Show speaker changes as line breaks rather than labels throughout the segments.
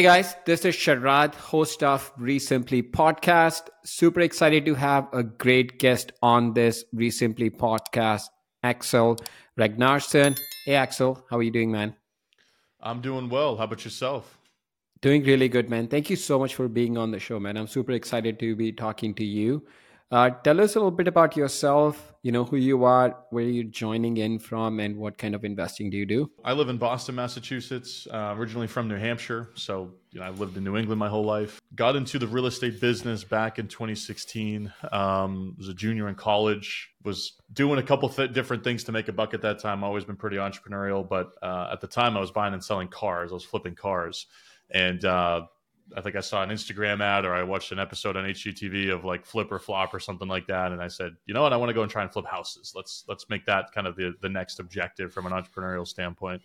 Hey guys, this is Sharat, host of REsimpli podcast. Super excited to have a great guest on this REsimpli podcast, Axel Ragnarsson. Hey Axel, how are you doing, man?
I'm doing well. How about yourself?
Doing really good, man. Thank you so much for being on the show, man. I'm super excited to be talking to you. Uh, tell us a little bit about yourself, you know, who you are, where you're joining in from, and what kind of investing do you do?
I live in Boston, Massachusetts, uh, originally from New Hampshire. So, you know, I lived in New England my whole life. Got into the real estate business back in 2016. Um, was a junior in college, was doing a couple th- different things to make a buck at that time. Always been pretty entrepreneurial, but uh, at the time I was buying and selling cars. I was flipping cars. And, uh, I think I saw an Instagram ad or I watched an episode on HGTV of like flip or flop or something like that, and I said, you know what, I want to go and try and flip houses. Let's let's make that kind of the the next objective from an entrepreneurial standpoint.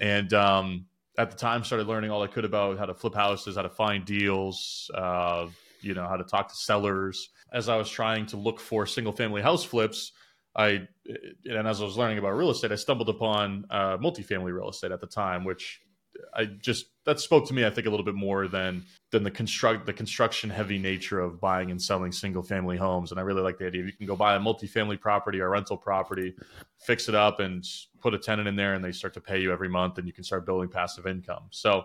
And um, at the time, started learning all I could about how to flip houses, how to find deals, uh, you know, how to talk to sellers. As I was trying to look for single family house flips, I and as I was learning about real estate, I stumbled upon uh, multifamily real estate at the time, which I just that spoke to me, I think, a little bit more than than the construct the construction heavy nature of buying and selling single family homes. And I really like the idea. You can go buy a multifamily property or rental property, fix it up, and put a tenant in there, and they start to pay you every month, and you can start building passive income. So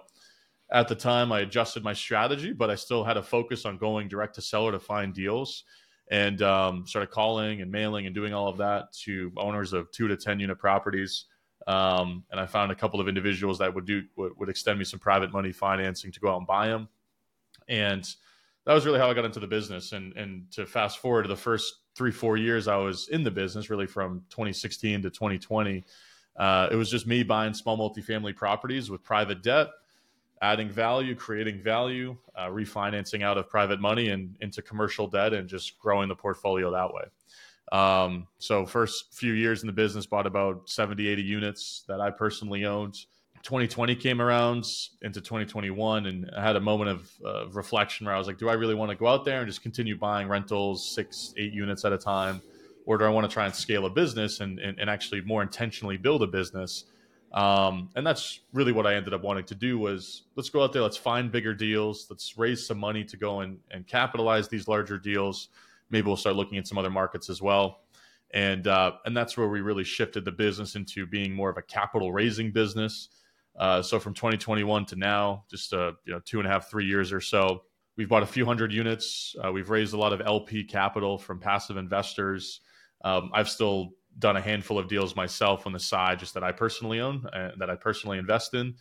at the time, I adjusted my strategy, but I still had a focus on going direct to seller to find deals. And um, started calling and mailing and doing all of that to owners of two to ten unit properties um, and I found a couple of individuals that would do would, would, extend me some private money financing to go out and buy them. And that was really how I got into the business. And and to fast forward to the first three four years I was in the business, really from 2016 to 2020, uh, it was just me buying small multifamily properties with private debt, adding value, creating value, uh, refinancing out of private money and into commercial debt, and just growing the portfolio that way. Um, so first few years in the business, bought about 70, 80 units that I personally owned. 2020 came around into 2021 and I had a moment of uh, reflection where I was like, do I really want to go out there and just continue buying rentals, six, eight units at a time? Or do I want to try and scale a business and, and, and actually more intentionally build a business? Um, and that's really what I ended up wanting to do was let's go out there, let's find bigger deals, let's raise some money to go and, and capitalize these larger deals maybe we'll start looking at some other markets as well. And uh, and that's where we really shifted the business into being more of a capital raising business. Uh, so from 2021 to now, just uh, you know two and a half, three years or so, we've bought a few hundred units. Uh, we've raised a lot of LP capital from passive investors. Um, I've still done a handful of deals myself on the side, just that I personally own and uh, that I personally invest in.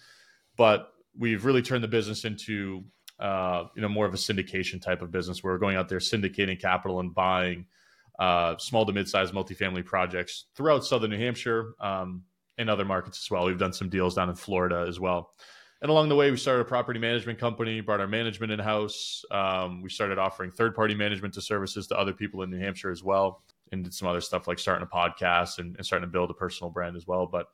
But we've really turned the business into uh, you know, more of a syndication type of business where we're going out there syndicating capital and buying uh, small to mid-sized multifamily projects throughout southern New Hampshire um, and other markets as well. We've done some deals down in Florida as well. And along the way, we started a property management company, brought our management in house. Um, we started offering third party management to services to other people in New Hampshire as well, and did some other stuff like starting a podcast and, and starting to build a personal brand as well. But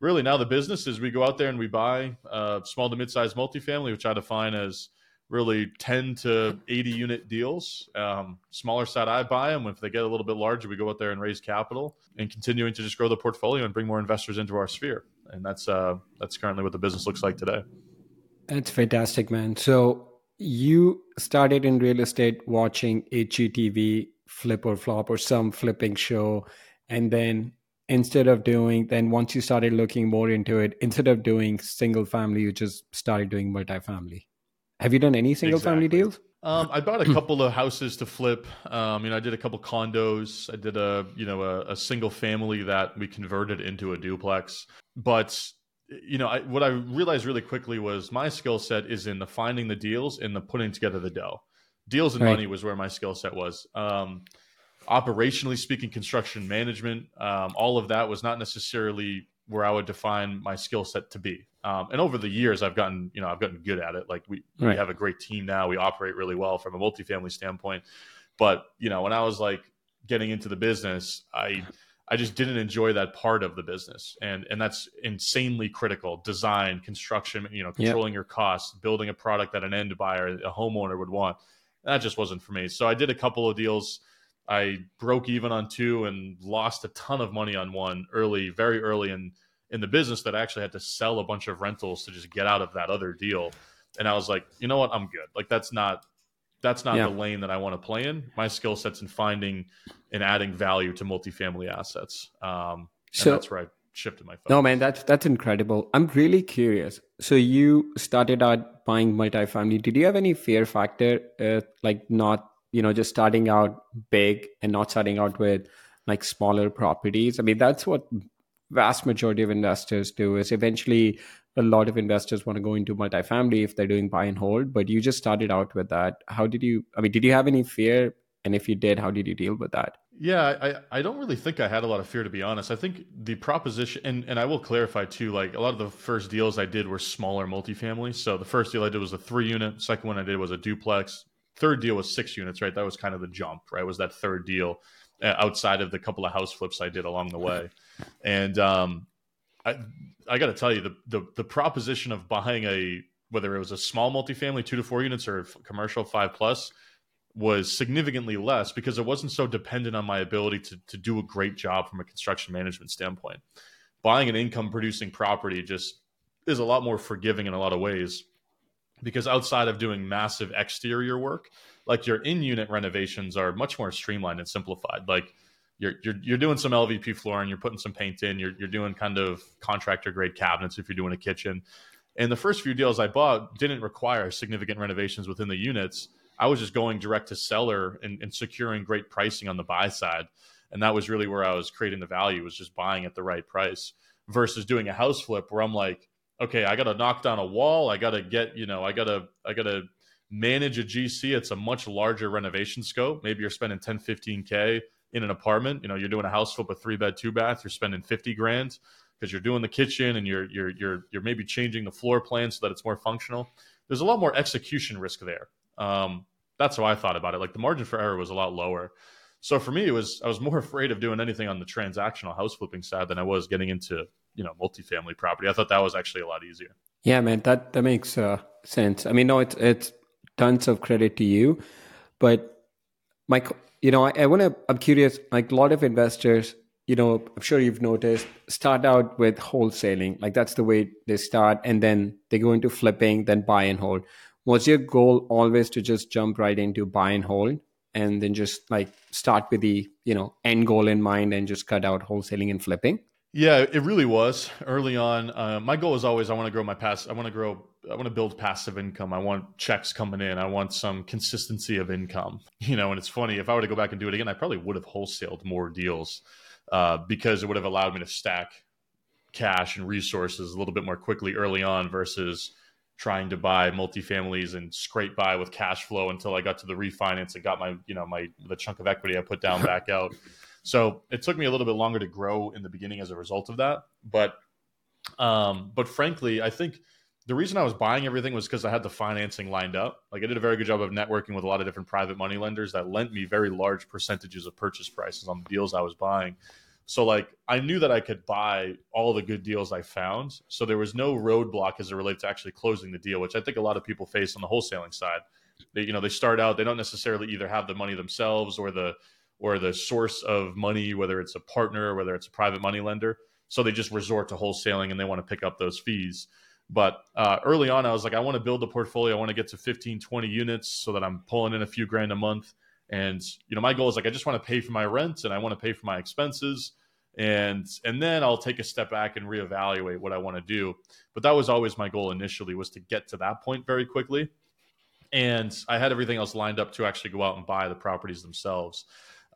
really, now the business is we go out there and we buy uh, small to mid sized multifamily, which I define as really 10 to 80 unit deals. Um, smaller side, I buy them. If they get a little bit larger, we go out there and raise capital and continuing to just grow the portfolio and bring more investors into our sphere. And that's uh, that's currently what the business looks like today.
That's fantastic, man. So you started in real estate watching HGTV flip or flop or some flipping show, and then instead of doing then once you started looking more into it, instead of doing single family, you just started doing multifamily. Have you done any single exactly. family deals?
Um, I bought a couple of houses to flip. Um, you know, I did a couple condos. I did a you know a, a single family that we converted into a duplex. But you know, I, what I realized really quickly was my skill set is in the finding the deals and the putting together the dough. Deals and right. money was where my skill set was. Um, operationally speaking, construction management, um, all of that was not necessarily where I would define my skill set to be. Um, and over the years, I've gotten, you know, I've gotten good at it. Like we, right. we have a great team now. We operate really well from a multifamily standpoint. But, you know, when I was like getting into the business, I, I just didn't enjoy that part of the business. And, and that's insanely critical. Design, construction, you know, controlling yep. your costs, building a product that an end buyer, a homeowner would want. That just wasn't for me. So I did a couple of deals. I broke even on two and lost a ton of money on one early, very early in in the business that I actually had to sell a bunch of rentals to just get out of that other deal. and I was like, you know what, I'm good. Like that's not that's not
Yeah.
the lane that I want to play in. My skill sets in finding and adding value to multifamily assets. Um,
So-
that's where I shifted my focus.
No, man, that's that's incredible. I'm really curious. So you started out buying multifamily. Did you have any fear factor, uh, like not, you know, just starting out big and not starting out with like smaller properties? I mean, that's what vast majority of investors do. Is eventually a lot of investors want to go into multifamily if they're doing buy and hold. But you just started out with that. How did you? I mean, did you have any fear? And if you did, how did you deal with that?
Yeah, I, I don't really think I had a lot of fear to be honest. I think the proposition and, and I will clarify too, like a lot of the first deals I did were smaller multifamily. So the first deal I did was a three unit, second one I did was a duplex. Third deal was six units, right? That was kind of the jump, right? Was that third deal uh, outside of the couple of house flips I did along the way. And um I I got to tell you the, the the proposition of buying a whether it was a small multifamily, 2 to 4 units or commercial 5 plus was significantly less because it wasn't so dependent on my ability to, to do a great job from a construction management standpoint. Buying an income producing property just is a lot more forgiving in a lot of ways because outside of doing massive exterior work, like your in unit renovations are much more streamlined and simplified. Like you're, you're, you're doing some LVP flooring, you're putting some paint in, you're, you're doing kind of contractor grade cabinets if you're doing a kitchen. And the first few deals I bought didn't require significant renovations within the units. I was just going direct to seller and, and securing great pricing on the buy side. And that was really where I was creating the value was just buying at the right price versus doing a house flip where I'm like, okay, I got to knock down a wall. I got to get, you know, I got to, I got to manage a GC. It's a much larger renovation scope. Maybe you're spending 10, 15 K in an apartment. You know, you're doing a house flip, a three bed, two bath, you're spending 50 grand because you're doing the kitchen and you're, you're, you're, you're maybe changing the floor plan so that it's more functional. There's a lot more execution risk there. Um, that's how I thought about it. Like the margin for error was a lot lower. So for me, it was I was more afraid of doing anything on the transactional house flipping side than I was getting into you know multifamily property. I thought that was actually a lot easier.
Yeah, man, that that makes uh, sense. I mean, no, it's it's tons of credit to you, but Mike, you know, I, I want to. I'm curious. Like a lot of investors, you know, I'm sure you've noticed, start out with wholesaling. Like that's the way they start, and then they go into flipping, then buy and hold. Was your goal always to just jump right into buy and hold, and then just like start with the you know end goal in mind, and just cut out wholesaling and flipping?
Yeah, it really was early on. Uh, my goal is always I want to grow my pass. I want to grow. I want to build passive income. I want checks coming in. I want some consistency of income. You know, and it's funny if I were to go back and do it again, I probably would have wholesaled more deals uh, because it would have allowed me to stack cash and resources a little bit more quickly early on versus trying to buy multifamilies and scrape by with cash flow until I got to the refinance and got my you know my the chunk of equity I put down back out. So it took me a little bit longer to grow in the beginning as a result of that. But um, but frankly, I think the reason I was buying everything was because I had the financing lined up. Like I did a very good job of networking with a lot of different private money lenders that lent me very large percentages of purchase prices on the deals I was buying. So like I knew that I could buy all the good deals I found. So there was no roadblock as it relates to actually closing the deal, which I think a lot of people face on the wholesaling side. They, you know, they start out, they don't necessarily either have the money themselves or the or the source of money, whether it's a partner or whether it's a private money lender. So they just resort to wholesaling and they want to pick up those fees. But uh, early on, I was like, I want to build a portfolio. I want to get to 15, 20 units so that I'm pulling in a few grand a month. And, you know, my goal is like, I just want to pay for my rent and I want to pay for my expenses. And, and then I'll take a step back and reevaluate what I want to do. But that was always my goal initially was to get to that point very quickly. And I had everything else lined up to actually go out and buy the properties themselves.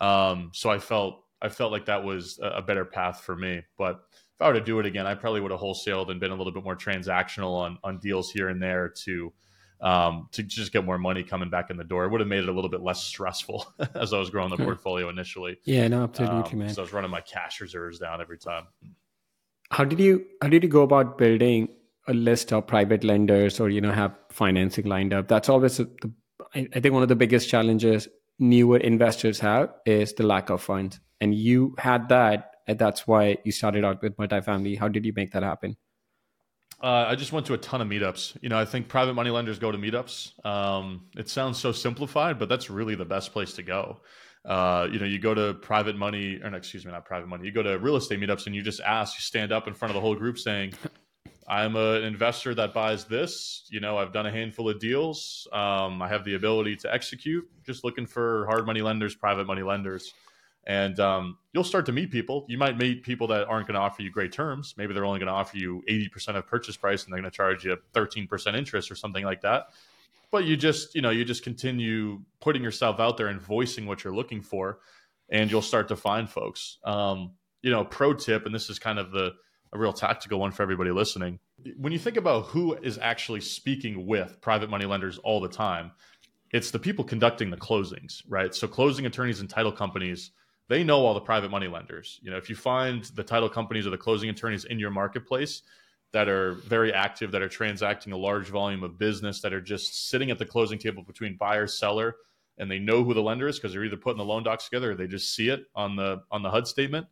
Um, so I felt I felt like that was a better path for me. But if I were to do it again, I probably would have wholesaled and been a little bit more transactional on on deals here and there to um, to just get more money coming back in the door. It would have made it a little bit less stressful as I was growing the portfolio initially.
Yeah, no, absolutely,
Um,
man.
So I was running my cash reserves down every time.
how did you how did you go about building a list of private lenders or you know have financing lined up that's always a, the, I, I think one of the biggest challenges newer investors have is the lack of funds and you had that and that's why you started out with multifamily how did you make that happen
Uh, I just went to a ton of meetups. You know, I think private money lenders go to meetups. Um, it sounds so simplified, but that's really the best place to go. Uh, you know, you go to private money, or excuse me, not private money. You go to real estate meetups and you just ask, you stand up in front of the whole group saying, I'm an investor that buys this. You know, I've done a handful of deals. Um, I have the ability to execute. Just looking for hard money lenders, private money lenders, and um, you'll start to meet people. You might meet people that aren't going to offer you great terms. Maybe they're only going to offer you 80% of purchase price, and they're going to charge you 13% interest or something like that. But you just, you know, you just continue putting yourself out there and voicing what you're looking for, and you'll start to find folks. Um, you know, pro tip, and this is kind of the a real tactical one for everybody listening. When you think about who is actually speaking with private money lenders all the time, it's the people conducting the closings, right? So closing attorneys and title companies, they know all the private money lenders. You know, if you find the title companies or the closing attorneys in your marketplace that are very active, that are transacting a large volume of business, that are just sitting at the closing table between buyer, seller, and they know who the lender is because they're either putting the loan docs together or they just see it on the on the HUD statement,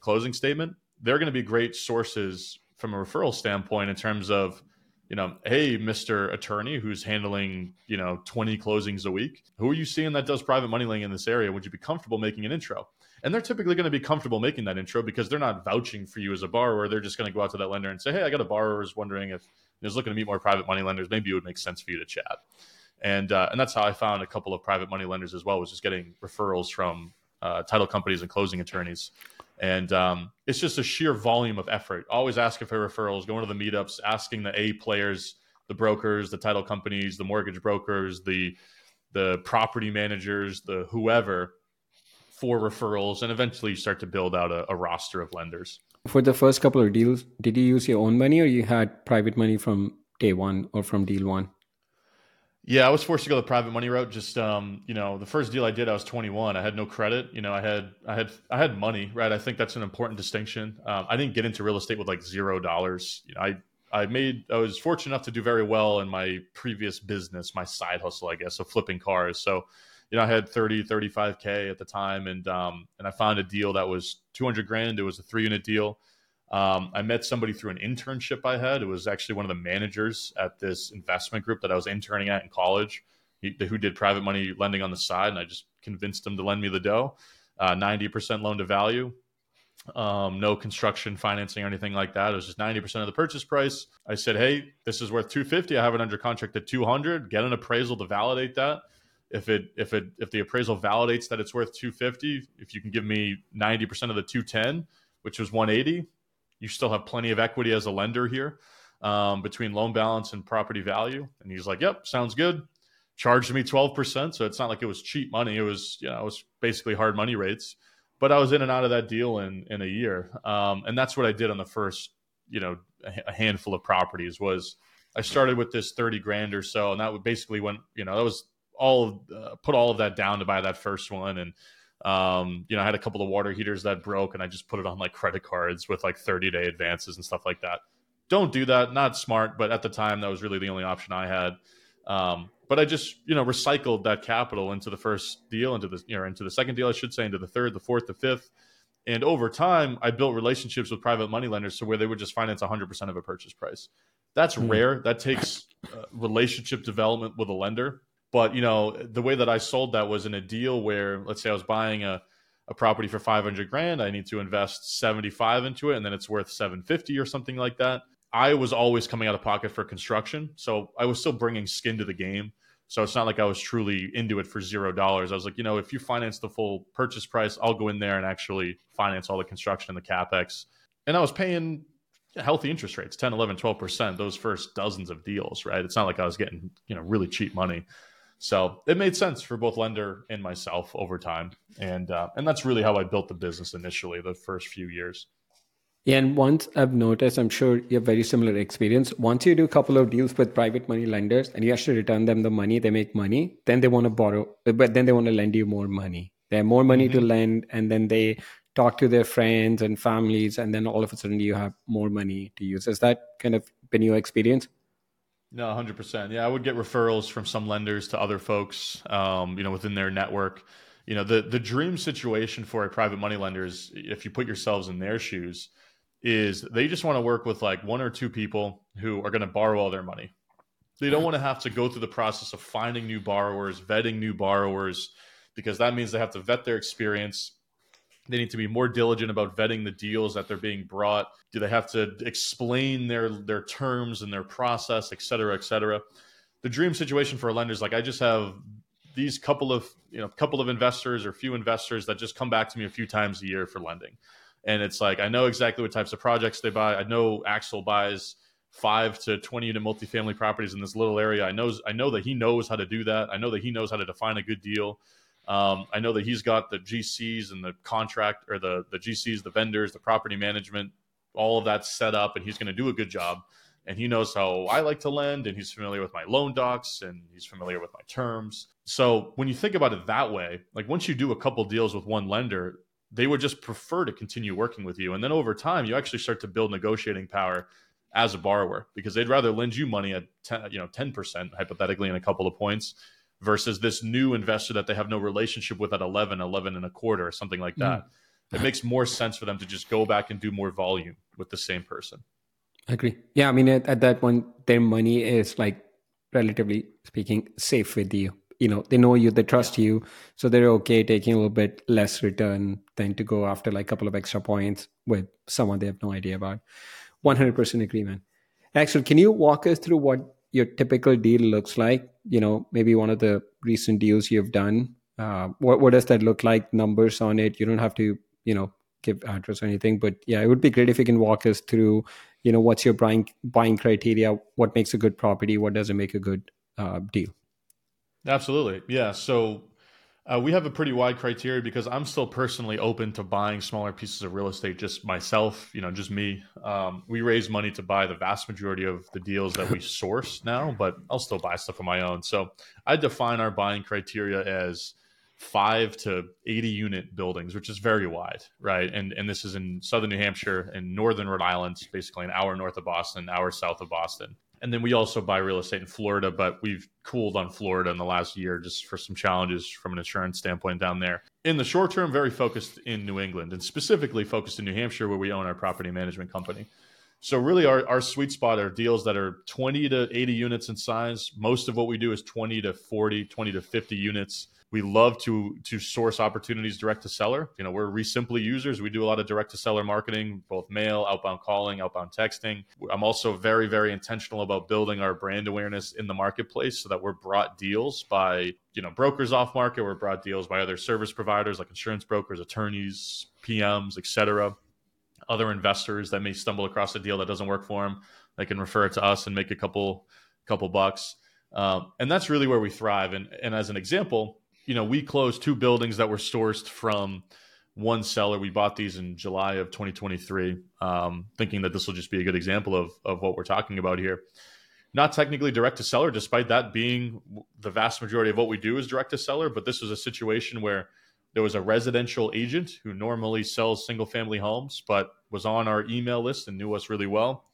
closing statement they're going to be great sources from a referral standpoint in terms of you know hey mr attorney who's handling you know 20 closings a week who are you seeing that does private money lending in this area would you be comfortable making an intro and they're typically going to be comfortable making that intro because they're not vouching for you as a borrower. They're just going to go out to that lender and say hey i got a borrower who's wondering if is looking to meet more private money lenders. Maybe it would make sense for you to chat. And uh, and that's how i found a couple of private money lenders as well was just getting referrals from uh, title companies and closing attorneys. And um, it's just a sheer volume of effort. Always asking for referrals, going to the meetups, asking the A players, the brokers, the title companies, the mortgage brokers, the the property managers, the whoever for referrals, and eventually you start to build out a, a roster of lenders.
For the first couple of deals, did you use your own money or you had private money from day one or from deal one?
Yeah, I was forced to go the private money route. Just um, you know, the first deal I did, I was 21. I had no credit. You know, I had I had I had money, right? I think that's an important distinction. Um, I didn't get into real estate with like zero dollars. You know, I I made I was fortunate enough to do very well in my previous business, my side hustle, I guess, of flipping cars. So, you know, I had 30, 35k at the time, and um, and I found a deal that was 200 grand. It was a three unit deal. Um, I met somebody through an internship I had. It was actually one of the managers at this investment group that I was interning at in college, he, who did private money lending on the side, and I just convinced him to lend me the dough. Uh, ninety uh, percent loan to value, um, no construction financing or anything like that. It was just ninety percent of the purchase price. I said, "Hey, this is worth two fifty. I have it under contract at two hundred. Get an appraisal to validate that." If it if it if the appraisal validates that it's worth 250, if you can give me 90% of the 210, which was 180, you still have plenty of equity as a lender here um, between loan balance and property value. And he's like, yep, sounds good. Charged me 12%. So it's not like it was cheap money. It was, you know, it was basically hard money rates. But I was in and out of that deal in, in a year. Um, and that's what I did on the first, you know, a handful of properties was I started with this 30 grand or so. And that would basically went, you know, that was all, uh, put all of that down to buy that first one. And, um, you know, I had a couple of water heaters that broke and I just put it on like credit cards with like 30 day advances and stuff like that. Don't do that. Not smart, but at the time that was really the only option I had. Um, but I just, you know, recycled that capital into the first deal, into the, you know, into the second deal, I should say, into the third, the fourth, the fifth. And over time, I built relationships with private money lenders to where they would just finance 100% of a purchase price. That's mm. rare. That takes uh, relationship development with a lender but you know, the way that I sold that was in a deal where, let's say, I was buying a, a property for 500 grand. I need to invest 75 into it, and then it's worth 750 or something like that. I was always coming out of pocket for construction, so I was still bringing skin to the game. So it's not like I was truly into it for zero dollars. I was like, you know, if you finance the full purchase price, I'll go in there and actually finance all the construction and the capex. And I was paying healthy interest rates 10 11 12% those first dozens of deals right it's not like i was getting you know really cheap money so it made sense for both lender and myself over time, and uh, and that's really how I built the business initially, the first few years.
Yeah, and once I've noticed, I'm sure you have very similar experience. Once you do a couple of deals with private money lenders and you actually return them the money, they make money. Then they want to borrow, but then they want to lend you more money. They have more money mm-hmm. to lend, and then they talk to their friends and families, and then all of a sudden you have more money to use. Has that kind of been your experience?
No, 100%. Yeah, I would get referrals from some lenders to other folks, um, you know, within their network. You know, the the dream situation for a private money lender is if you put yourselves in their shoes, is they just want to work with like one or two people who are going to borrow all their money. They don't want to have to go through the process of finding new borrowers, vetting new borrowers, because that means they have to vet their experience. They need to be more diligent about vetting the deals that they're being brought. Do they have to explain their their terms and their process, et cetera, et cetera? The dream situation for a lender is like I just have these couple of you know couple of investors or few investors that just come back to me a few times a year for lending, and it's like I know exactly what types of projects they buy. I know Axel buys five to 20 unit multifamily properties in this little area. I knows I know that he knows how to do that. I know that he knows how to define a good deal. Um, I know that he's got the GCs and the contract or the the GCs, the vendors, the property management, all of that set up, and he's going to do a good job. And he knows how I like to lend, and he's familiar with my loan docs, and he's familiar with my terms. So when you think about it that way, like once you do a couple deals with one lender, they would just prefer to continue working with you, and then over time, you actually start to build negotiating power as a borrower because they'd rather lend you money at 10, you know 10% hypothetically in a couple of points versus this new investor that they have no relationship with at 11 11 and a quarter or something like that mm. it makes more sense for them to just go back and do more volume with the same person
i agree yeah i mean at, at that point their money is like relatively speaking safe with you you know they know you they trust yeah. you so they're okay taking a little bit less return than to go after like a couple of extra points with someone they have no idea about 100% agreement. Axel, can you walk us through what your typical deal looks like? You know, maybe one of the recent deals you've done. Uh, what what does that look like? Numbers on it. You don't have to, you know, give address or anything, but yeah, it would be great if you can walk us through. You know, what's your buying buying criteria? What makes a good property? What doesn't make a good uh, deal?
Absolutely, yeah. So uh, we have a pretty wide criteria because I'm still personally open to buying smaller pieces of real estate just myself, you know, just me. Um, we raise money to buy the vast majority of the deals that we source now, but I'll still buy stuff on my own. So I define our buying criteria as five to 80 unit buildings, which is very wide, right? And and this is in southern New Hampshire and northern Rhode Island, basically an hour north of Boston, an hour south of Boston. And then we also buy real estate in Florida, but we've cooled on Florida in the last year just for some challenges from an insurance standpoint down there. In the short term, very focused in New England and specifically focused in New Hampshire, where we own our property management company. So, really, our, our sweet spot are deals that are 20 to 80 units in size. Most of what we do is 20 to 40, 20 to 50 units we love to to source opportunities direct to seller. You know, we're ReSimpli users. We do a lot of direct to seller marketing, both mail, outbound calling, outbound texting. I'm also very very intentional about building our brand awareness in the marketplace so that we're brought deals by you know brokers off market. We're brought deals by other service providers like insurance brokers, attorneys, PMs, etc. Other investors that may stumble across a deal that doesn't work for them, they can refer it to us and make a couple couple bucks. Um, and that's really where we thrive. And, and as an example, you know, we closed two buildings that were sourced from one seller. We bought these in July of 2023, um, thinking that this will just be a good example of, of what we're talking about here. Not technically direct to seller, despite that being the vast majority of what we do is direct to seller. But this was a situation where there was a residential agent who normally sells single family homes, but was on our email list and knew us really well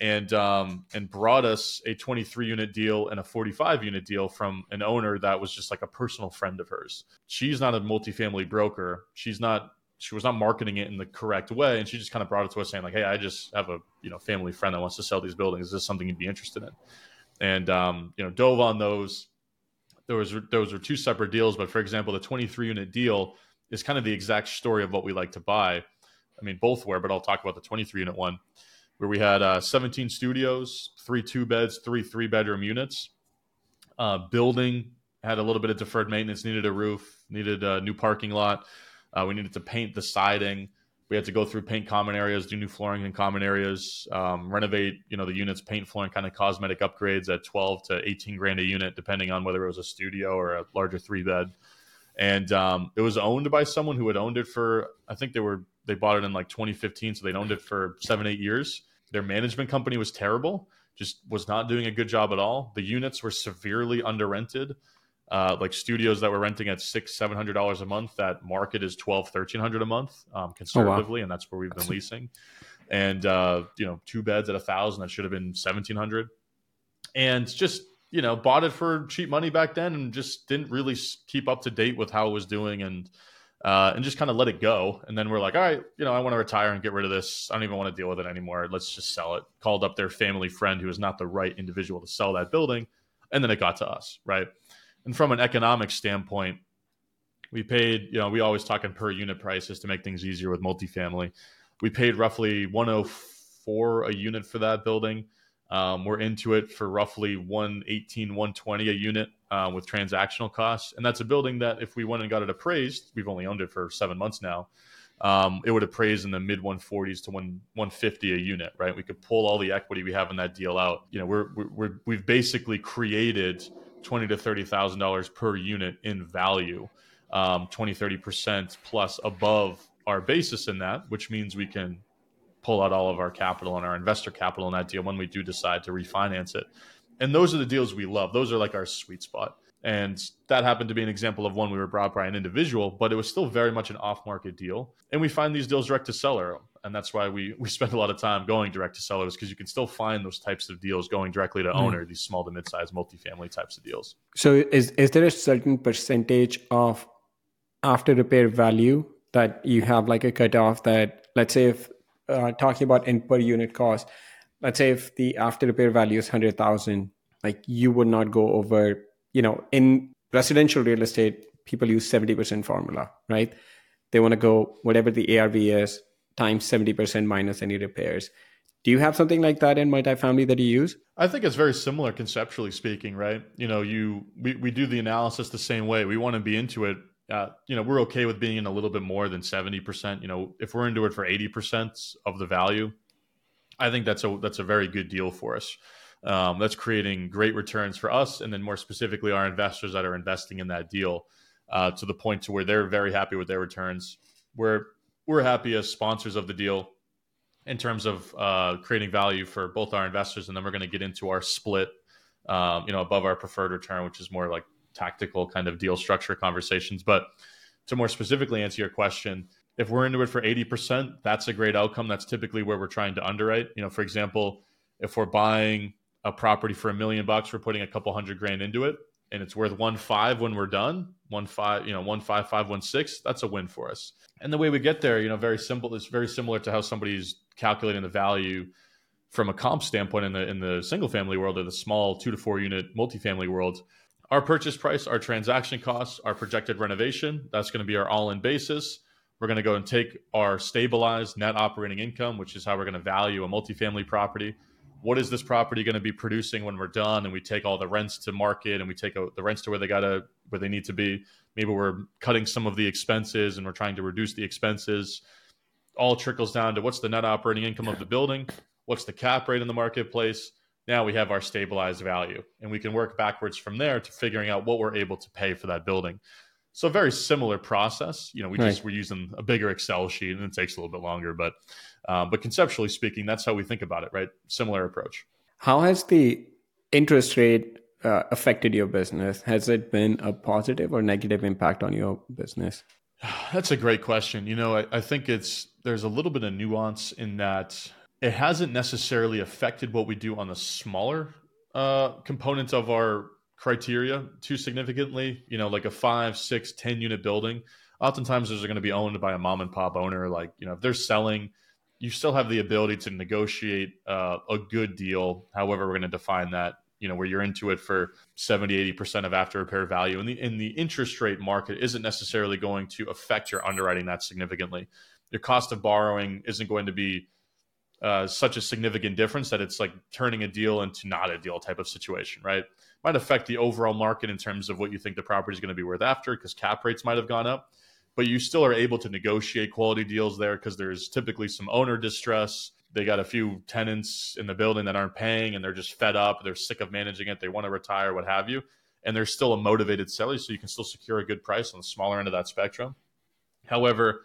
and um, and brought us a 23 unit deal and a 45 unit deal from an owner that was just like a personal friend of hers. She's not a multifamily broker. She's not she was not marketing it in the correct way and she just kind of brought it to us saying like hey i just have a you know family friend that wants to sell these buildings. Is this something you'd be interested in? And um, you know dove on those. There was those are two separate deals but for example the 23 unit deal is kind of the exact story of what we like to buy. I mean both were but i'll talk about the 23 unit one where we had uh, 17 studios, three two beds, three three bedroom units. Uh, building had a little bit of deferred maintenance, needed a roof, needed a new parking lot. Uh, we needed to paint the siding. We had to go through paint common areas, do new flooring in common areas, um, renovate, you know, the units, paint flooring, kind of cosmetic upgrades at 12 to 18 grand a unit, depending on whether it was a studio or a larger three bed. And um, it was owned by someone who had owned it for, I think they were, they bought it in like 2015. So they'd owned it for seven, eight years their management company was terrible, just was not doing a good job at all. The units were severely under rented. Uh, like studios that were renting at six, seven hundred dollars a month. That market is twelve, thirteen hundred a month, um, conservatively, oh, wow. and that's where we've been that's leasing. And uh, you know, two beds at a thousand that should have been seventeen hundred, and just you know, bought it for cheap money back then, and just didn't really keep up to date with how it was doing, and uh, and just kind of let it go. And then we're like, all right, you know, I want to retire and get rid of this. I don't even want to deal with it anymore. Let's just sell it. Called up their family friend who is not the right individual to sell that building. And then it got to us, right? And from an economic standpoint, We paid, you know, we always talk in per unit prices to make things easier with multifamily. We paid roughly 104 a unit for that building. Um, we're into it for roughly 118, 120 a unit uh, with transactional costs. And that's a building that if we went and got it appraised, we've only owned it for seven months now. Um, it would appraise in the mid 140s to 1, 150 a unit, right? We could pull all the equity we have in that deal out. You know, we're, we're we've basically created twenty to thirty thousand dollars per unit in value, um, 20, 30 percent plus above our basis in that, which means we can pull out all of our capital and our investor capital in that deal when we do decide to refinance it. And those are the deals we love. Those are like our sweet spot. And that happened to be an example of one we were brought by an individual, but it was still very much an off market deal. And we find these deals direct to seller. And that's why we, we spend a lot of time going direct to sellers because you can still find those types of deals going directly to mm. owner, these small to mid sized multifamily types of deals.
So, is, is there a certain percentage of after repair value that you have like a cutoff that, let's say, if uh, talking about in per unit cost, let's say if the after repair value is 100,000, like you would not go over, you know, in residential real estate, people use 70% formula, right? They want to go whatever the ARV is times 70% minus any repairs. Do you have something like that in multifamily that you use?
I think it's very similar conceptually speaking, right? You know, you we, we do the analysis the same way. We want to be into it uh, you know, we're okay with being in a little bit more than 70%. You know, if we're into it for 80% of the value, I think that's a that's a very good deal for us. Um, that's creating great returns for us, and then more specifically, our investors that are investing in that deal uh, to the point to where they're very happy with their returns. We're we're happy as sponsors of the deal in terms of uh, creating value for both our investors, and then we're going to get into our split, um, you know, above our preferred return, which is more like tactical kind of deal structure conversations. But to more specifically answer your question, if we're into it for 80%, that's a great outcome. That's typically where we're trying to underwrite. You know, for example, if we're buying a property for a million bucks, we're putting a couple hundred grand into it and it's worth one five when we're done, one five, you know, one five, five, one six, that's a win for us. And the way we get there, you know, very simple, it's very similar to how somebody's calculating the value from a comp standpoint in the in the single family world or the small two to four unit multifamily world our purchase price, our transaction costs, our projected renovation. That's going to be our all in basis. We're going to go and take our stabilized net operating income, which is how we're going to value a multifamily property. What is this property going to be producing when we're done? And we take all the rents to market and we take the rents to where they got to where they need to be. Maybe we're cutting some of the expenses and we're trying to reduce the expenses. All trickles down to what's the net operating income of the building, what's the cap rate in the marketplace, now we have our stabilized value and we can work backwards from there to figuring out what we're able to pay for that building. So a very similar process. You know we right. just we're using a bigger excel sheet and it takes a little bit longer but um, but conceptually speaking that's how we think about it right? Similar approach.
How has the interest rate uh, affected your business? Has it been a positive or negative impact on your business?
That's a great question. You know I, I think it's there's a little bit of nuance in that it hasn't necessarily affected what we do on the smaller uh, components of our criteria too significantly. You know, like a five, six, ten unit building. Oftentimes, those are going to be owned by a mom and pop owner. Like, you know, if they're selling, you still have the ability to negotiate uh, a good deal. However, we're going to define that. You know, where you're into it for 70, 80% of after repair value. And the, in the interest rate market isn't necessarily going to affect your underwriting that significantly. Your cost of borrowing isn't going to be uh, such a significant difference that it's like turning a deal into not a deal type of situation, right? Might affect the overall market in terms of what you think the property is going to be worth after because cap rates might have gone up, but you still are able to negotiate quality deals there because there's typically some owner distress. They got a few tenants in the building that aren't paying and they're just fed up. They're sick of managing it. They want to retire, what have you. And they're still a motivated seller, so you can still secure a good price on the smaller end of that spectrum. However,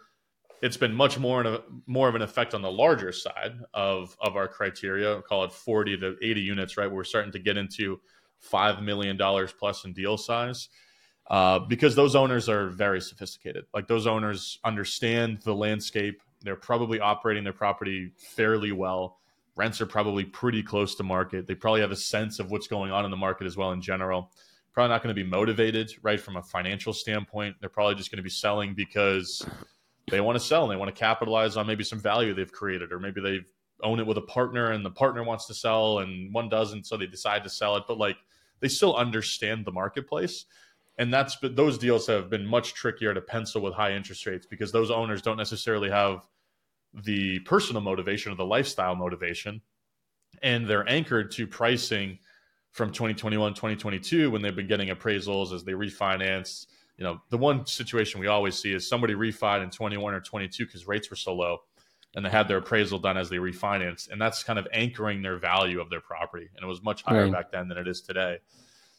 it's been much more a, more of an effect on the larger side of of our criteria. Call it forty to eighty units, right? We're starting to get into five million dollars plus in deal size. Uh, because those owners are very sophisticated. Like those owners understand the landscape. They're probably operating their property fairly well. Rents are probably pretty close to market. They probably have a sense of what's going on in the market as well in general. Probably not going to be motivated, right, from a financial standpoint. They're probably just going to be selling because they want to sell and they want to capitalize on maybe some value they've created, or maybe they own it with a partner and the partner wants to sell and one doesn't, so they decide to sell it. But like they still understand the marketplace. and that's but those deals have been much trickier to pencil with high interest rates because those owners don't necessarily have the personal motivation or the lifestyle motivation and they're anchored to pricing from 2021 2022 when they've been getting appraisals as they refinance you know the one situation we always see is somebody refied in 21 or 22 because rates were so low and they had their appraisal done as they refinanced and that's kind of anchoring their value of their property and it was much higher right. back then than it is today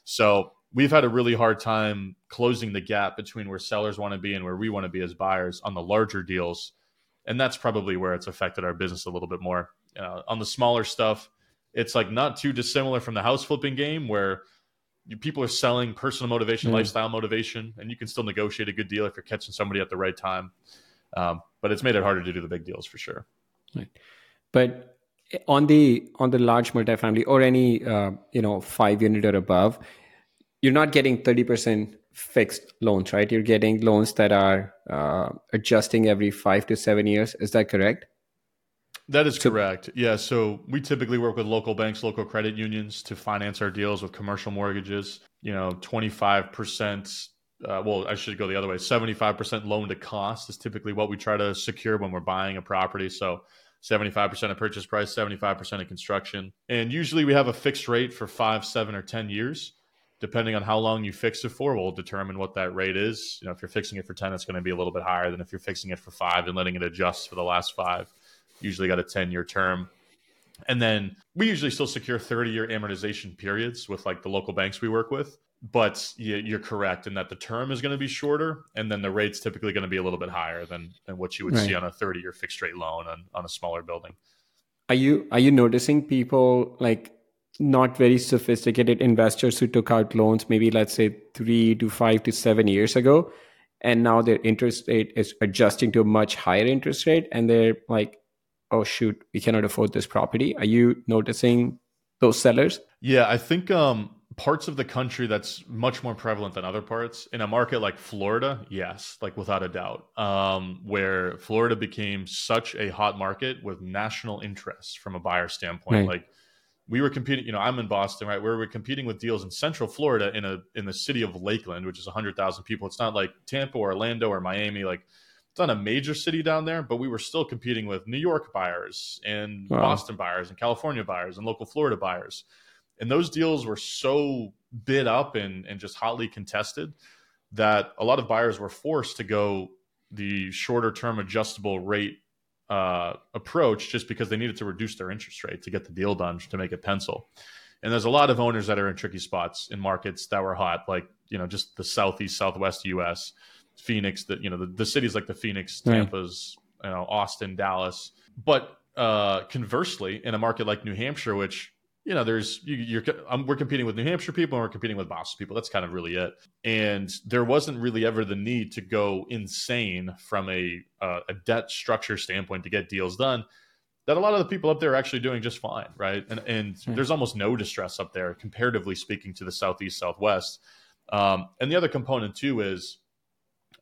so we've had a really hard time closing the gap between where sellers want to be and where we want to be as buyers on the larger deals and that's probably where it's affected our business a little bit more uh, on the smaller stuff it's like not too dissimilar from the house flipping game where you, people are selling personal motivation, mm. lifestyle motivation, and you can still negotiate a good deal if you're catching somebody at the right time. Um, but it's made it harder to do the big deals for sure.
Right. But on the on the large multifamily or any uh, you know five unit or above, you're not getting thirty percent fixed loans, right? You're getting loans that are uh, adjusting every five to seven years. Is that correct?
That is correct. Yeah. So we typically work with local banks, local credit unions to finance our deals with commercial mortgages. You know, 25%. Uh, well, I should go the other way. 75% loan to cost is typically what we try to secure when we're buying a property. So 75% of purchase price, 75% of construction. And usually we have a fixed rate for five, seven, or 10 years. Depending on how long you fix it for, will determine what that rate is. You know, if you're fixing it for 10, it's going to be a little bit higher than if you're fixing it for five and letting it adjust for the last five usually got a 10 year term. And then we usually still secure 30 year amortization periods with like the local banks we work with. But you're correct in that the term is going to be shorter, and then the rate's typically going to be a little bit higher than, than what you would right. see on a 30 year fixed rate loan on, on a smaller building.
Are you are you noticing people like not very sophisticated investors who took out loans maybe let's say three to five to seven years ago and now their interest rate is adjusting to a much higher interest rate and they're like oh shoot we cannot afford this property. Are you noticing those sellers?
Yeah i think um, parts of the country that's much more prevalent than other parts. In a market like florida yes like without a doubt. Um, where florida became such a hot market with national interest from a buyer standpoint. Right. like we were competing you know i'm in boston right? Where we're competing with deals in central florida in a in the city of lakeland which is 100000 people. It's not like tampa or orlando or miami like it's not a major city down there, but we were still competing with New York buyers and wow. Boston buyers and California buyers and local Florida buyers. And those deals were so bid up and, and just hotly contested that a lot of buyers were forced to go the shorter term adjustable rate uh, approach just because they needed to reduce their interest rate to get the deal done to make it pencil. And there's a lot of owners that are in tricky spots in markets that were hot, like you know just the southeast, southwest U.S. Phoenix, that you know the, the cities like the Phoenix, Tampa's, right. you know Austin, Dallas. But uh, conversely, in a market like New Hampshire, which you know, there's you, are um, we're competing with New Hampshire people and we're competing with Boston people. That's kind of really it. And there wasn't really ever the need to go insane from a uh, a debt structure standpoint to get deals done. That a lot of the people up there are actually doing just fine, right? And and there's almost no distress up there, comparatively speaking, to the southeast, southwest. Um, and the other component too is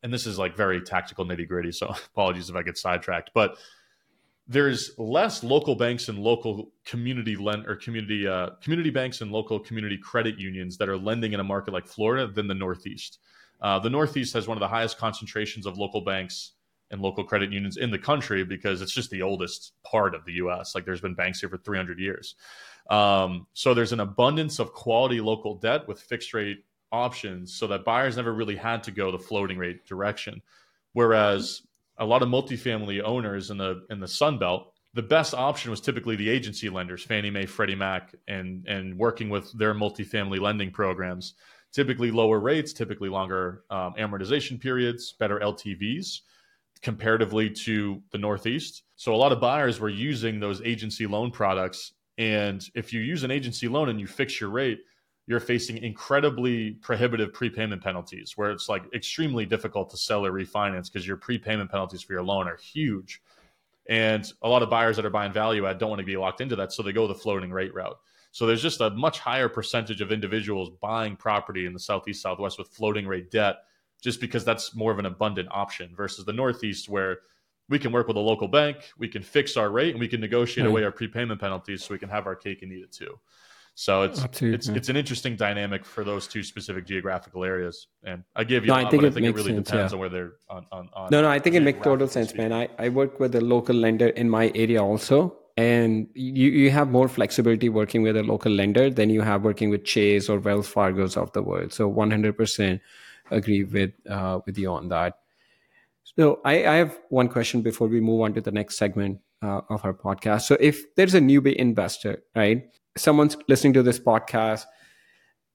and this is like very tactical nitty gritty, so apologies if I get sidetracked, but there's less local banks and local community lend or community uh, community banks and local community credit unions that are lending in a market like Florida than the Northeast. Uh, the Northeast has one of the highest concentrations of local banks and local credit unions in the country because it's just the oldest part of the U.S. Like there's been banks here for 300 years. Um, so there's an abundance of quality local debt with fixed rate options so that buyers never really had to go the floating rate direction. Whereas a lot of multifamily owners in the in the Sun Belt, the best option was typically the agency lenders, Fannie Mae, Freddie Mac, and and working with their multifamily lending programs. Typically lower rates, typically longer um, amortization periods, better LTVs comparatively to the Northeast. So a lot of buyers were using those agency loan products. And if you use an agency loan and you fix your rate, you're facing incredibly prohibitive prepayment penalties where it's like extremely difficult to sell or refinance because your prepayment penalties for your loan are huge. And a lot of buyers that are buying value add don't want to be locked into that. So they go the floating rate route. So there's just a much higher percentage of individuals buying property in the Southeast, Southwest with floating rate debt just because that's more of an abundant option versus the Northeast where we can work with a local bank, we can fix our rate, and we can negotiate away our prepayment penalties so we can have our cake and eat it too. So it's Absolutely. it's it's an interesting dynamic for those two specific geographical areas. And I give you, no, lot, I think, it, I think it, really sense, depends yeah. on where they're on, on, on
No, no, I think it makes total sense, man. I, I work with a local lender in my area also. And you, you have more flexibility working with a local lender than you have working with Chase or Wells Fargo's of the world. So 100% agree with uh, with you on that. So I, I have one question before we move on to the next segment uh, of our podcast. So if there's a newbie investor, right? Someone's listening to this podcast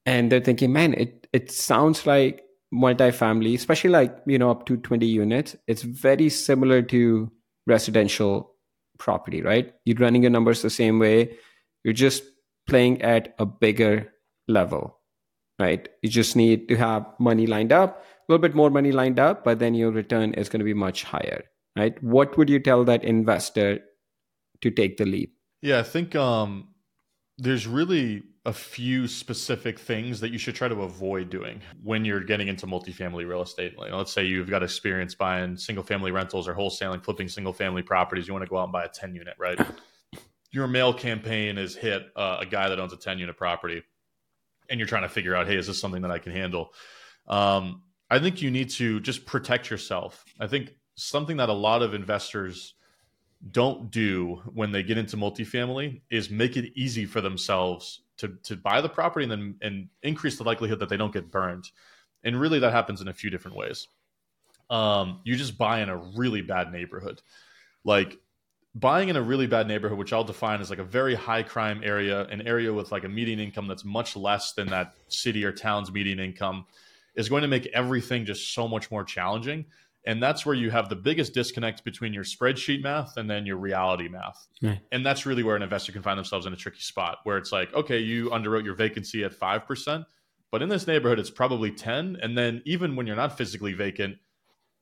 and they're thinking, man, it it sounds like multifamily, especially like, you know, up to 20 units. It's very similar to residential property, right? You're running your numbers the same way. You're just playing at a bigger level, right? You just need to have money lined up, a little bit more money lined up, but then your return is going to be much higher right? What would you tell that investor to take the leap?
Yeah, I think um, there's really a few specific things that you should try to avoid doing when you're getting into multifamily real estate. Like, let's say you've got experience buying single family rentals or wholesaling, flipping single family properties. You want to go out and buy a 10 unit, right? Your mail campaign has hit uh, a guy that owns a 10 unit property, and you're trying to figure out, hey, is this something that I can handle? Um, I think you need to just protect yourself. I think something that a lot of investors don't do when they get into multifamily is make it easy for themselves to to buy the property and then and increase the likelihood that they don't get burned. And really that happens in a few different ways. Um, you just buy in a really bad neighborhood. Like buying in a really bad neighborhood, which I'll define as like a very high crime area, an area with like a median income that's much less than that city or town's median income, is going to make everything just so much more challenging and that's where you have the biggest disconnect between your spreadsheet math and then your reality math. Right. And that's really where an investor can find themselves in a tricky spot where it's like, okay, you underwrote your vacancy at 5%, but in this neighborhood, it's probably 10. And then even when you're not physically vacant,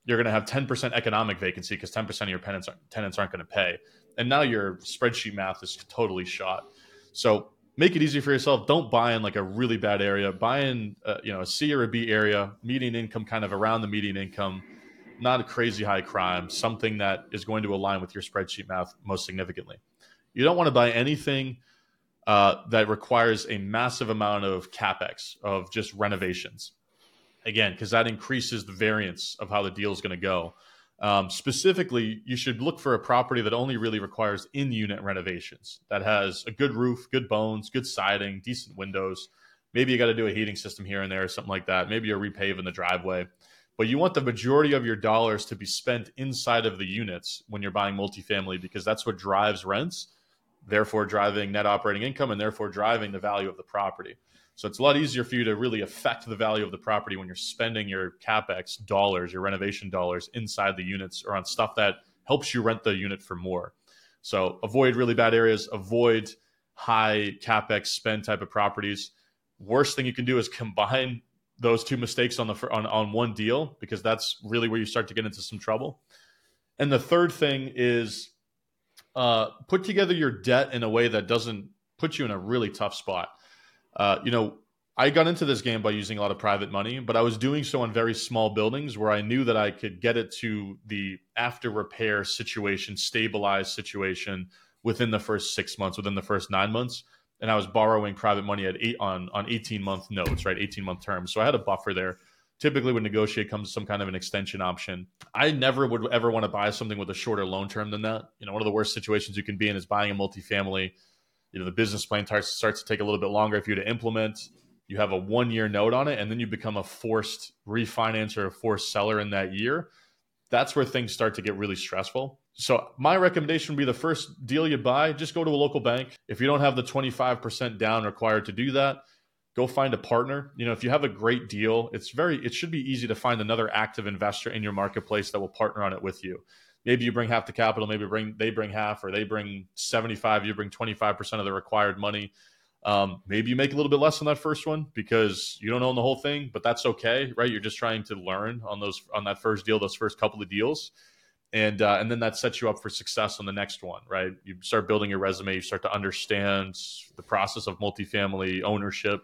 you're going to have 10% economic vacancy because 10% of your tenants, tenants aren't going to pay. And now your spreadsheet math is totally shot. So make it easy for yourself. Don't buy in like a really bad area. Buy in, uh, you know, a C or a B area, median income kind of around the median income not a crazy high crime, something that is going to align with your spreadsheet math most significantly. You don't want to buy anything uh, that requires a massive amount of capex of just renovations. Again, because that increases the variance of how the deal is going to go. Um, specifically, you should look for a property that only really requires in unit renovations, that has a good roof, good bones, good siding, decent windows. Maybe you got to do a heating system here and there or something like that. Maybe you're repaving the driveway but you want the majority of your dollars to be spent inside of the units when you're buying multifamily because that's what drives rents, therefore driving net operating income and therefore driving the value of the property. So it's a lot easier for you to really affect the value of the property when you're spending your capex dollars, your renovation dollars inside the units or on stuff that helps you rent the unit for more. So avoid really bad areas, avoid high capex spend type of properties. Worst thing you can do is combine those two mistakes on the on, on one deal because that's really where you start to get into some trouble. And the third thing is uh, put together your debt in a way that doesn't put you in a really tough spot. Uh, you know, I got into this game by using a lot of private money, but I was doing so on very small buildings where I knew that I could get it to the after repair situation, stabilized situation within the first six months, within the first nine months and I was borrowing private money at eight on on 18 month notes, right? 18 month terms. So I had a buffer there. Typically, when negotiate comes some kind of an extension option. I never would ever want to buy something with a shorter loan term than that. You know, one of the worst situations you can be in is buying a multifamily. You know, the business plan starts to take a little bit longer for you to implement. You have a one year note on it, and then you become a forced refinance or a forced seller in that year. That's where things start to get really stressful. So my recommendation would be the first deal you buy, just go to a local bank. If you don't have the 25% down required to do that, go find a partner. You know, if you have a great deal, it's very it should be easy to find another active investor in your marketplace that will partner on it with you. Maybe you bring half the capital, maybe bring they bring half or they bring 75, you bring 25% of the required money. Um, maybe you make a little bit less on that first one because you don't own the whole thing, but that's okay, right? You're just trying to learn on those on that first deal, those first couple of deals and uh, and then that sets you up for success on the next one, right? You start building your resume, you start to understand the process of multifamily ownership.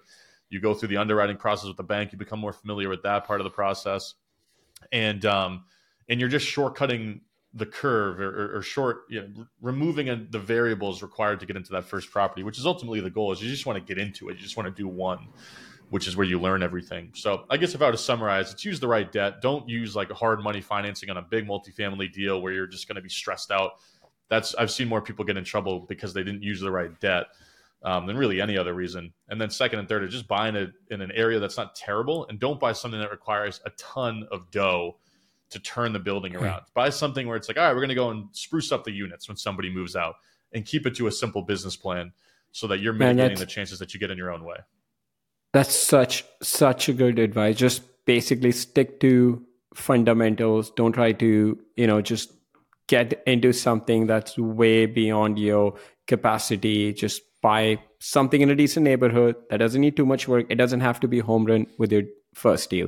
You go through the underwriting process with the bank, you become more familiar with that part of the process, and um, and you're just shortcutting the curve or, or, or short, you know, removing a, the variables required to get into that first property, which is ultimately the goal. Is you just want to get into it. You just want to do one, which is where you learn everything. So I guess if I were to summarize, it's use the right debt. Don't use like hard money financing on a big multifamily deal where you're just going to be stressed out. That's I've seen more people get in trouble because they didn't use the right debt um, than really any other reason. And then second and third are just buying it in an area that's not terrible, and don't buy something that requires a ton of dough to turn the building around. Buy something where it's like, all right, we're going to go and spruce up the units when somebody moves out, and keep it to a simple business plan so that you're mitigating the chances that you get in your own way.
That's such such a good advice. Just basically stick to fundamentals. Don't try to you know just get into something that's way beyond your capacity. Just buy something in a decent neighborhood that doesn't need too much work. It doesn't have to be home run with your first deal.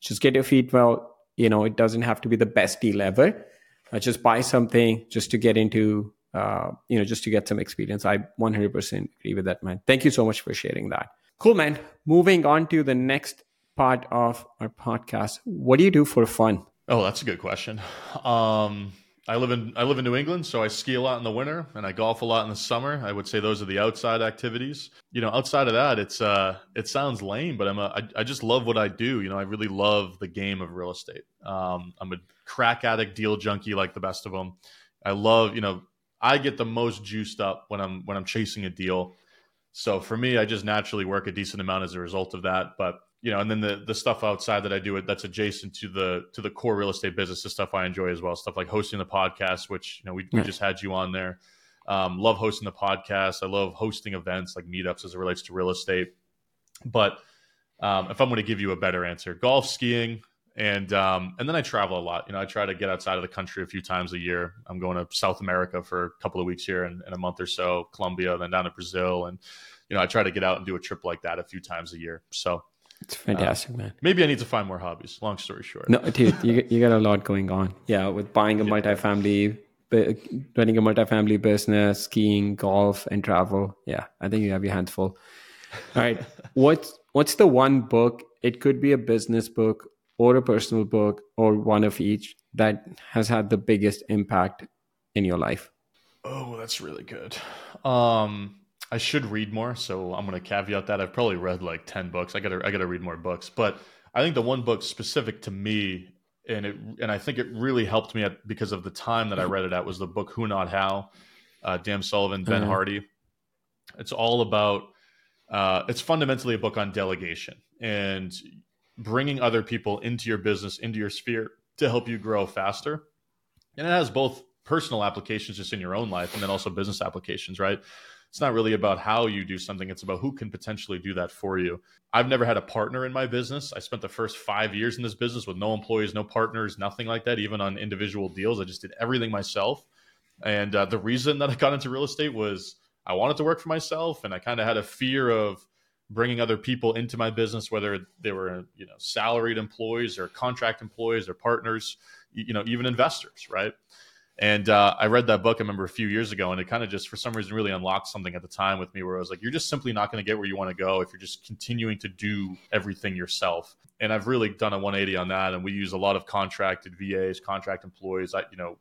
Just get your feet well. You know, it doesn't have to be the best deal ever. Uh, just buy something just to get into, uh, you know, just to get some experience. I 100% agree with that, man. Thank you so much for sharing that. Cool, man. Moving on to the next part of our podcast. What do you do for fun?
Oh, that's a good question. Um, I live in I live in New England, so I ski a lot in the winter and I golf a lot in the summer. I would say those are the outside activities. You know, outside of that, it's uh, it sounds lame, but I'm a I, I just love what I do. You know, I really love the game of real estate. Um, I'm a crack addict, deal junkie, like the best of them. I love, you know, I get the most juiced up when I'm when I'm chasing a deal. So for me, I just naturally work a decent amount as a result of that. But you know, and then the the stuff outside that I do it that's adjacent to the to the core real estate business is stuff I enjoy as well. Stuff like hosting the podcast, which you know we, we just had you on there. Um, love hosting the podcast. I love hosting events like meetups as it relates to real estate. But um, if I'm going to give you a better answer, golf, skiing, and um, and then I travel a lot. You know, I try to get outside of the country a few times a year. I'm going to South America for a couple of weeks here in, in a month or so, Colombia, then down to Brazil, and you know, I try to get out and do a trip like that a few times a year. So
it's fantastic, uh, man.
Maybe I need to find more hobbies. Long story short.
No, dude, you, you got a lot going on. Yeah, with buying a yeah. multifamily, running a multifamily business, skiing, golf, and travel. Yeah, I think you have your hands full. All right, what's what's the one book? It could be a business book or a personal book or one of each that has had the biggest impact in your life.
Oh, that's really good. Um, I should read more, so I'm going to caveat that. I've probably read like ten books. I got to I got to read more books, but I think the one book specific to me, and it and I think it really helped me at, because of the time that I read it at was the book Who Not How, uh, Dan Sullivan, Ben mm-hmm. Hardy. It's all about. Uh, it's fundamentally a book on delegation and bringing other people into your business, into your sphere to help you grow faster. And it has both personal applications just in your own life and then also business applications, right? It's not really about how you do something it's about who can potentially do that for you. I've never had a partner in my business. I spent the first five years in this business with no employees no partners nothing like that even on individual deals. I just did everything myself. And uh, the reason that i got into real estate was i wanted to work for myself and i kind of had a fear of bringing other people into my business whether they were you know salaried employees or contract employees or partners you know even investors right and uh, I read that book, I remember a few years ago, and it kind of just, for some reason, really unlocked something at the time with me where I was like, you're just simply not going to get where you want to go if you're just continuing to do everything yourself. And I've really done a 180 on that. And we use a lot of contracted VAs, contract employees. I, you know,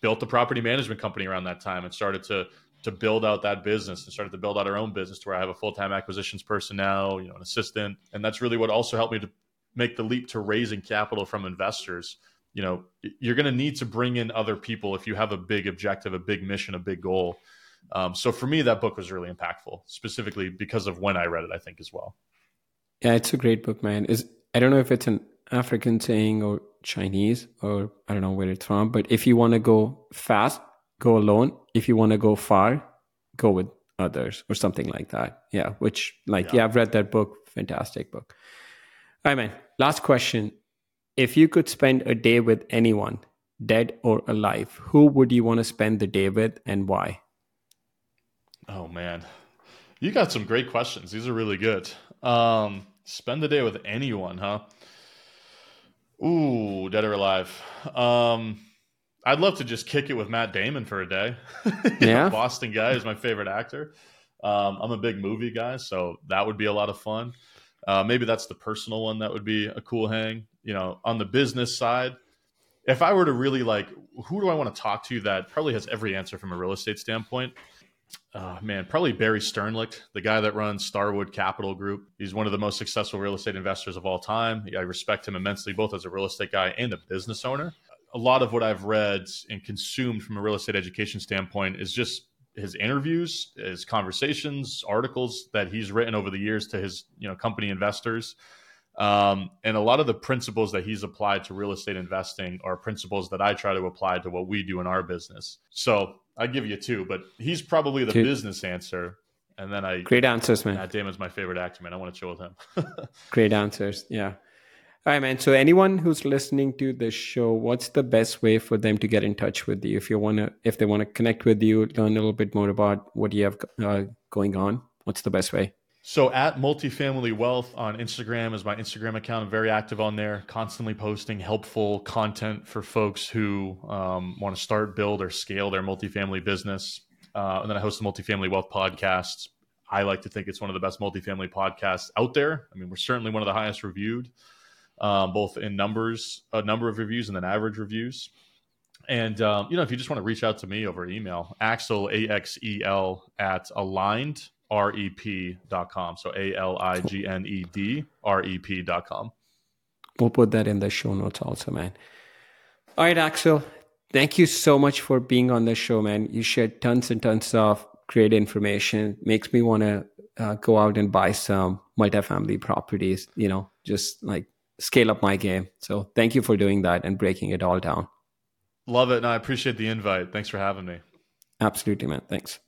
built the property management company around that time and started to to build out that business and started to build out our own business to where I have a full time acquisitions person now, you know, an assistant. And that's really what also helped me to make the leap to raising capital from investors you know you're going to need to bring in other people if you have a big objective a big mission a big goal. Um, so for me that book was really impactful specifically because of when i read it i think as well.
Yeah it's a great book man. Is i don't know if it's an african saying or chinese or i don't know where it's from but if you want to go fast go alone. If you want to go far go with others or something like that. Yeah which like yeah, yeah i've read that book. Fantastic book. All right man. Last question if you could spend a day with anyone, dead or alive, who would you want to spend the day with and why?
Oh man, you got some great questions. These are really good. Um, spend the day with anyone, huh? Ooh, dead or alive. Um, I'd love to just kick it with Matt Damon for a day. yeah, Boston guy is my favorite actor. Um, I'm a big movie guy, so that would be a lot of fun. Uh, maybe that's the personal one that would be a cool hang. You know, on the business side, if I were to really like, who do I want to talk to that probably has every answer from a real estate standpoint? Uh, man, probably Barry Sternlicht, the guy that runs Starwood Capital Group. He's one of the most successful real estate investors of all time. I respect him immensely, both as a real estate guy and a business owner. A lot of what I've read and consumed from a real estate education standpoint is just his interviews, his conversations, articles that he's written over the years to his you know company investors. Um, and a lot of the principles that he's applied to real estate investing are principles that I try to apply to what we do in our business. So I give you two, but he's probably the business answer. And then I
great answers, man.
Matt Damon's my favorite actor, man. I want to chill with him.
great answers, yeah. All right, man. So anyone who's listening to this show, what's the best way for them to get in touch with you if you want to, if they want to connect with you, learn a little bit more about what you have uh, going on? What's the best way?
So at multifamily wealth on Instagram is my Instagram account. I'm very active on there, constantly posting helpful content for folks who um, want to start, build, or scale their multifamily business. Uh, and then I host the multifamily wealth podcast. I like to think it's one of the best multifamily podcasts out there. I mean, we're certainly one of the highest reviewed, um, both in numbers, a number of reviews, and then average reviews. And um, you know, if you just want to reach out to me over email, Axel A X E L at aligned rep.com. So A L I G N E D R E P.com.
We'll put that in the show notes also, man. All right, Axel. Thank you so much for being on the show, man. You shared tons and tons of great information. Makes me want to uh, go out and buy some multifamily properties, you know, just like scale up my game. So thank you for doing that and breaking it all down.
Love it. And I appreciate the invite. Thanks for having me.
Absolutely, man. Thanks.